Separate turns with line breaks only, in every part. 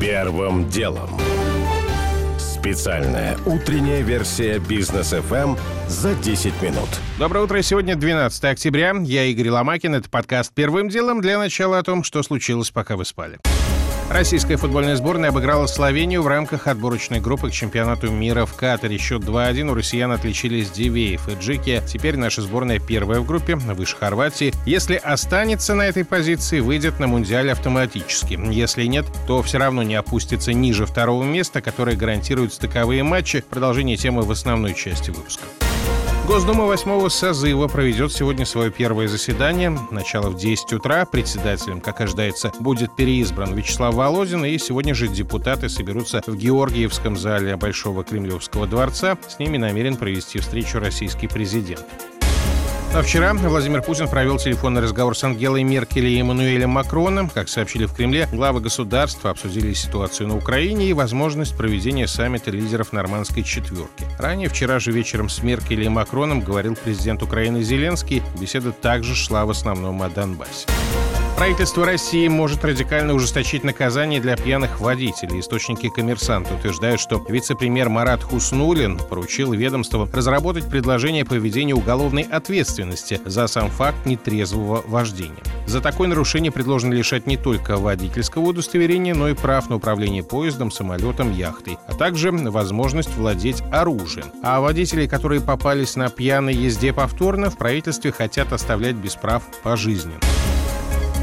Первым делом. Специальная утренняя версия бизнес FM за 10 минут.
Доброе утро. Сегодня 12 октября. Я Игорь Ломакин. Это подкаст «Первым делом» для начала о том, что случилось, пока вы спали. Российская футбольная сборная обыграла Словению в рамках отборочной группы к чемпионату мира в Катаре. Счет 2-1 у россиян отличились Дивеев и Джики. Теперь наша сборная первая в группе, выше Хорватии. Если останется на этой позиции, выйдет на Мундиаль автоматически. Если нет, то все равно не опустится ниже второго места, которое гарантирует стыковые матчи. Продолжение темы в основной части выпуска. Госдума восьмого созыва проведет сегодня свое первое заседание. Начало в 10 утра. Председателем, как ожидается, будет переизбран Вячеслав Володин. И сегодня же депутаты соберутся в Георгиевском зале Большого Кремлевского дворца. С ними намерен провести встречу российский президент. А вчера Владимир Путин провел телефонный разговор с Ангелой Меркель и Эммануэлем Макроном. Как сообщили в Кремле, главы государства обсудили ситуацию на Украине и возможность проведения саммита лидеров нормандской четверки. Ранее вчера же вечером с Меркель и Макроном говорил президент Украины Зеленский. Беседа также шла в основном о Донбассе. Правительство России может радикально ужесточить наказание для пьяных водителей. Источники коммерсанта утверждают, что вице-премьер Марат Хуснулин поручил ведомству разработать предложение по введению уголовной ответственности за сам факт нетрезвого вождения. За такое нарушение предложено лишать не только водительского удостоверения, но и прав на управление поездом, самолетом, яхтой, а также возможность владеть оружием. А водителей, которые попались на пьяной езде повторно, в правительстве хотят оставлять без прав пожизненно.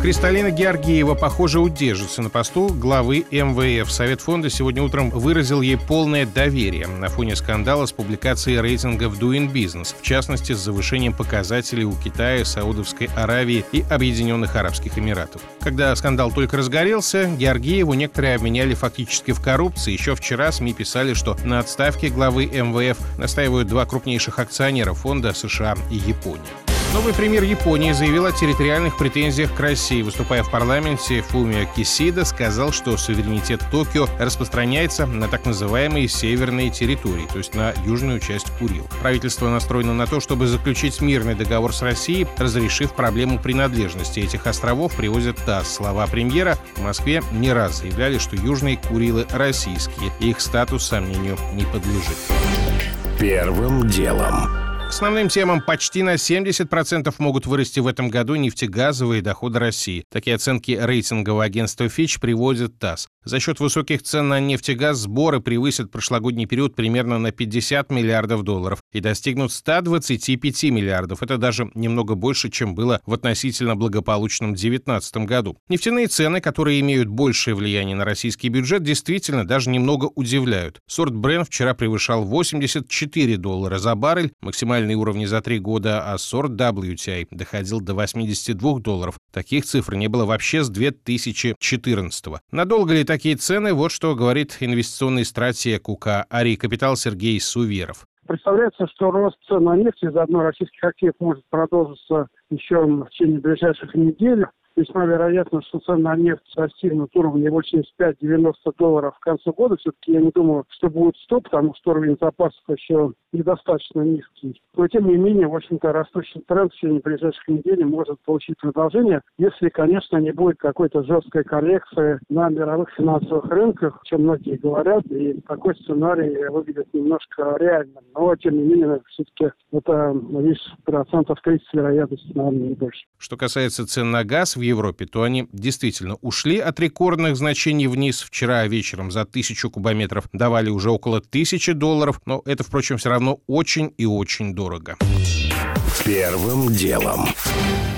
Кристалина Георгиева, похоже, удержится на посту главы МВФ. Совет фонда сегодня утром выразил ей полное доверие на фоне скандала с публикацией рейтингов Doing Business, в частности, с завышением показателей у Китая, Саудовской Аравии и Объединенных Арабских Эмиратов. Когда скандал только разгорелся, Георгиеву некоторые обменяли фактически в коррупции. Еще вчера СМИ писали, что на отставке главы МВФ настаивают два крупнейших акционера фонда США и Япония. Новый премьер Японии заявил о территориальных претензиях к России. Выступая в парламенте, Фумио Кисида сказал, что суверенитет Токио распространяется на так называемые северные территории, то есть на южную часть Курил. Правительство настроено на то, чтобы заключить мирный договор с Россией, разрешив проблему принадлежности этих островов, привозят ТАСС. Слова премьера в Москве не раз заявляли, что южные Курилы российские, их статус сомнению не подлежит.
Первым делом
основным темам почти на 70% могут вырасти в этом году нефтегазовые доходы России. Такие оценки рейтингового агентства Fitch приводит ТАСС. За счет высоких цен на нефть и газ сборы превысят прошлогодний период примерно на 50 миллиардов долларов и достигнут 125 миллиардов. Это даже немного больше, чем было в относительно благополучном 2019 году. Нефтяные цены, которые имеют большее влияние на российский бюджет, действительно даже немного удивляют. Сорт Брен вчера превышал 84 доллара за баррель, максимально максимальные уровни за три года, а сорт WTI доходил до 82 долларов. Таких цифр не было вообще с 2014 -го. Надолго ли такие цены? Вот что говорит инвестиционный стратег УК «Ари Капитал» Сергей Суверов.
Представляется, что рост цен на нефть из одной российских активов может продолжиться еще в течение ближайших недель весьма вероятно, что цены на нефть достигнут уровня 85-90 долларов к концу года. Все-таки я не думаю, что будет 100, потому что уровень запасов еще недостаточно низкий. Но тем не менее, в общем-то, растущий тренд в течение ближайших недель может получить продолжение, если, конечно, не будет какой-то жесткой коррекции на мировых финансовых рынках, чем многие говорят, и такой сценарий выглядит немножко реальным. Но, тем не менее, все-таки это лишь процентов 30 вероятности, наверное, не больше.
Что касается цен на газ Европе, то они действительно ушли от рекордных значений вниз. Вчера вечером за тысячу кубометров давали уже около тысячи долларов, но это, впрочем, все равно очень и очень дорого.
Первым делом.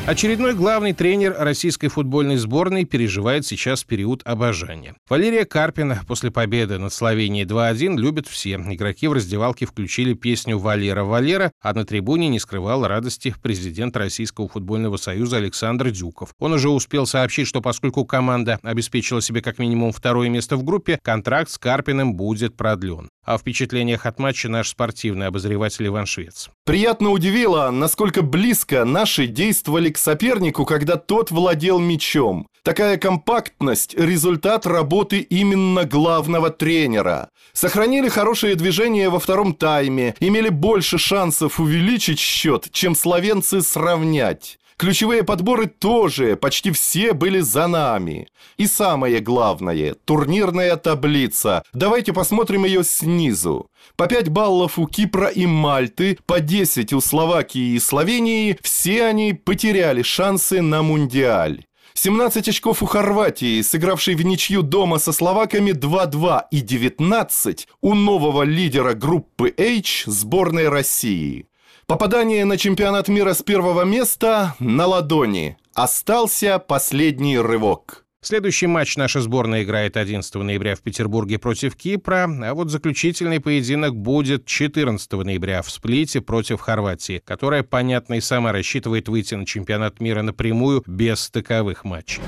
Очередной главный тренер российской футбольной сборной переживает сейчас период обожания. Валерия Карпина после победы над Словенией 2-1 любят все. Игроки в раздевалке включили песню «Валера, Валера», а на трибуне не скрывал радости президент Российского футбольного союза Александр Дюков. Он уже успел сообщить, что поскольку команда обеспечила себе как минимум второе место в группе, контракт с Карпиным будет продлен. О впечатлениях от матча наш спортивный обозреватель Иван Швец.
Приятно удивило, насколько близко наши действовали к сопернику, когда тот владел мячом. Такая компактность – результат работы именно главного тренера. Сохранили хорошее движение во втором тайме, имели больше шансов увеличить счет, чем словенцы сравнять. Ключевые подборы тоже, почти все были за нами. И самое главное, турнирная таблица. Давайте посмотрим ее снизу. По 5 баллов у Кипра и Мальты, по 10 у Словакии и Словении, все они потеряли шансы на Мундиаль. 17 очков у Хорватии, сыгравшей в ничью дома со словаками 2-2 и 19 у нового лидера группы H сборной России. Попадание на чемпионат мира с первого места на ладони. Остался последний рывок.
Следующий матч наша сборная играет 11 ноября в Петербурге против Кипра, а вот заключительный поединок будет 14 ноября в Сплите против Хорватии, которая, понятно, и сама рассчитывает выйти на чемпионат мира напрямую без стыковых матчей.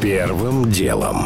Первым делом.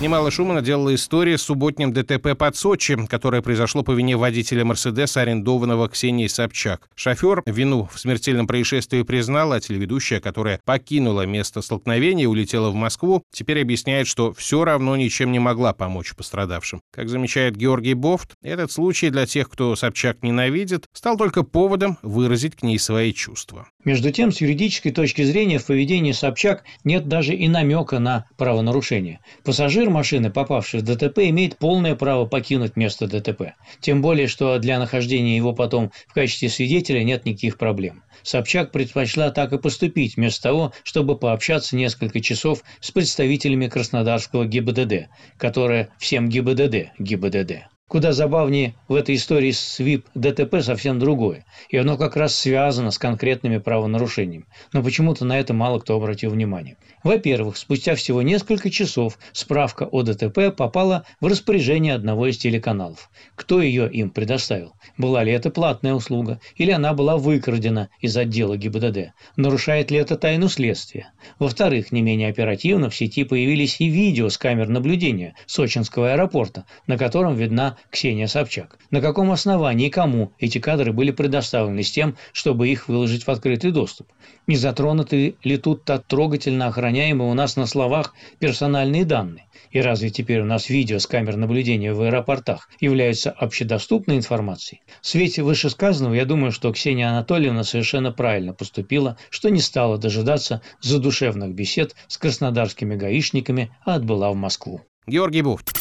Немало шума наделала история с субботним ДТП под Сочи, которое произошло по вине водителя «Мерседеса», арендованного Ксенией Собчак. Шофер вину в смертельном происшествии признал, а телеведущая, которая покинула место столкновения и улетела в Москву, теперь объясняет, что все равно ничем не могла помочь пострадавшим. Как замечает Георгий Бофт, этот случай для тех, кто Собчак ненавидит, стал только поводом выразить к ней свои чувства.
Между тем, с юридической точки зрения в поведении Собчак нет даже и намека на правонарушение. Пассажир машины, попавший в ДТП, имеет полное право покинуть место ДТП. Тем более, что для нахождения его потом в качестве свидетеля нет никаких проблем. Собчак предпочла так и поступить, вместо того, чтобы пообщаться несколько часов с представителями Краснодарского ГИБДД, которое всем ГИБДД, ГИБДД. Куда забавнее в этой истории с ВИП ДТП совсем другое, и оно как раз связано с конкретными правонарушениями, но почему-то на это мало кто обратил внимание. Во-первых, спустя всего несколько часов справка о ДТП попала в распоряжение одного из телеканалов. Кто ее им предоставил? Была ли это платная услуга, или она была выкрадена из отдела ГИБДД? Нарушает ли это тайну следствия? Во-вторых, не менее оперативно в сети появились и видео с камер наблюдения Сочинского аэропорта, на котором видна Ксения Собчак. На каком основании и кому эти кадры были предоставлены с тем, чтобы их выложить в открытый доступ? Не затронуты ли тут так трогательно охраняемые у нас на словах персональные данные? И разве теперь у нас видео с камер наблюдения в аэропортах являются общедоступной информацией? В свете вышесказанного, я думаю, что Ксения Анатольевна совершенно правильно поступила, что не стала дожидаться задушевных бесед с краснодарскими гаишниками, а отбыла в Москву.
Георгий Буфт.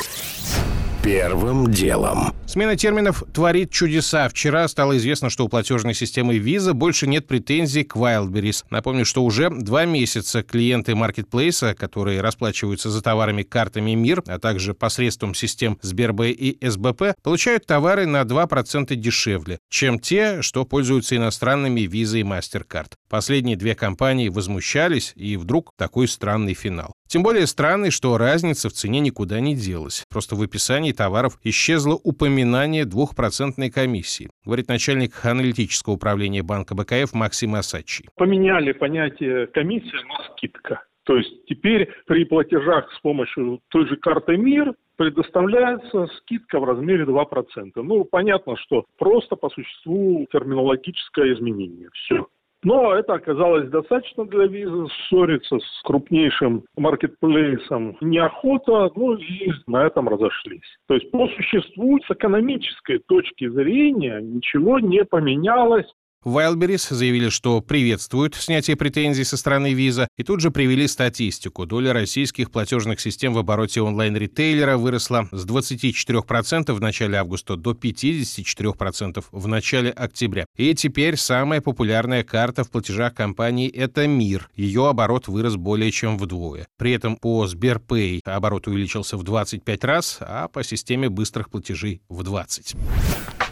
Первым делом.
Смена терминов творит чудеса. Вчера стало известно, что у платежной системы Visa больше нет претензий к Wildberries. Напомню, что уже два месяца клиенты маркетплейса, которые расплачиваются за товарами картами МИР, а также посредством систем Сберб и СБП, получают товары на 2% дешевле, чем те, что пользуются иностранными Visa и MasterCard. Последние две компании возмущались, и вдруг такой странный финал. Тем более странный, что разница в цене никуда не делась. Просто в описании товаров исчезло упоминание двухпроцентной комиссии, говорит начальник аналитического управления банка БКФ Максим Асачи.
Поменяли понятие комиссия на скидка. То есть теперь при платежах с помощью той же карты МИР предоставляется скидка в размере 2%. Ну, понятно, что просто по существу терминологическое изменение. Все. Но это оказалось достаточно для визы. Ссориться с крупнейшим маркетплейсом неохота, ну и на этом разошлись. То есть по существу с экономической точки зрения ничего не поменялось.
Wildberries заявили, что приветствуют снятие претензий со стороны Visa, и тут же привели статистику. Доля российских платежных систем в обороте онлайн-ритейлера выросла с 24% в начале августа до 54% в начале октября. И теперь самая популярная карта в платежах компании – это МИР. Ее оборот вырос более чем вдвое. При этом по Сберпэй оборот увеличился в 25 раз, а по системе быстрых платежей в 20.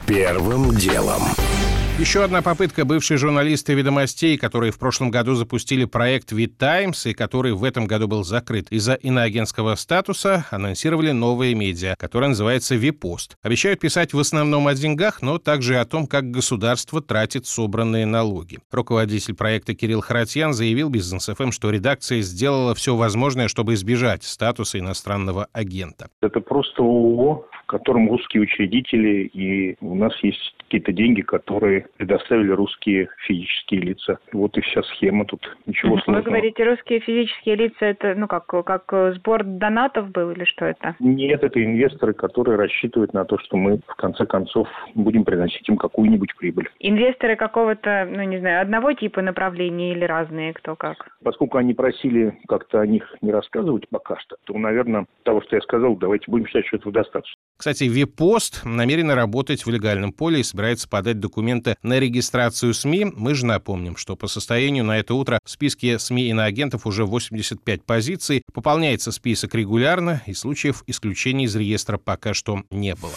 Первым делом.
Еще одна попытка бывшей журналисты «Ведомостей», которые в прошлом году запустили проект «Вид Таймс» и который в этом году был закрыт из-за иноагентского статуса, анонсировали новые медиа, которое называется «Випост». Обещают писать в основном о деньгах, но также о том, как государство тратит собранные налоги. Руководитель проекта Кирилл Харатьян заявил Бизнес ФМ, что редакция сделала все возможное, чтобы избежать статуса иностранного агента.
Это просто ООО, в котором русские учредители, и у нас есть какие-то деньги, которые предоставили русские физические лица. Вот и вся схема тут. Ничего
Вы
сложного.
говорите, русские физические лица, это, ну, как, как сбор донатов был или что это?
Нет, это инвесторы, которые рассчитывают на то, что мы в конце концов будем приносить им какую-нибудь прибыль.
Инвесторы какого-то, ну, не знаю, одного типа направления или разные, кто как?
Поскольку они просили как-то о них не рассказывать пока что, то, наверное, того, что я сказал, давайте будем считать, что этого достаточно.
Кстати, Випост намерен работать в легальном поле и собирается подать документы на регистрацию СМИ. Мы же напомним, что по состоянию на это утро в списке СМИ иноагентов уже 85 позиций. Пополняется список регулярно, и случаев исключения из реестра пока что не было.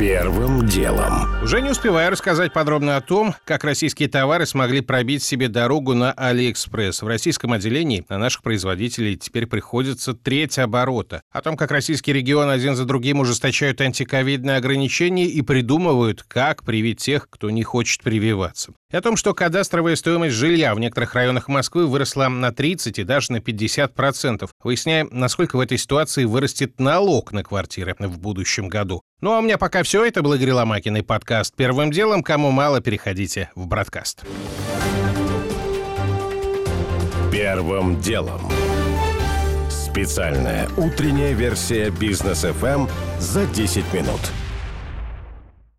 Первым делом.
Уже не успеваю рассказать подробно о том, как российские товары смогли пробить себе дорогу на Алиэкспресс. В российском отделении на наших производителей теперь приходится треть оборота. О том, как российские регионы один за другим ужесточают антиковидные ограничения и придумывают, как привить тех, кто не хочет прививаться. И о том, что кадастровая стоимость жилья в некоторых районах Москвы выросла на 30 и даже на 50 процентов. Выясняем, насколько в этой ситуации вырастет налог на квартиры в будущем году. Ну а у меня пока все. Это был Игорь Ломакин и подкаст «Первым делом». Кому мало, переходите в «Бродкаст».
Первым делом. Специальная утренняя версия бизнес FM за 10 минут.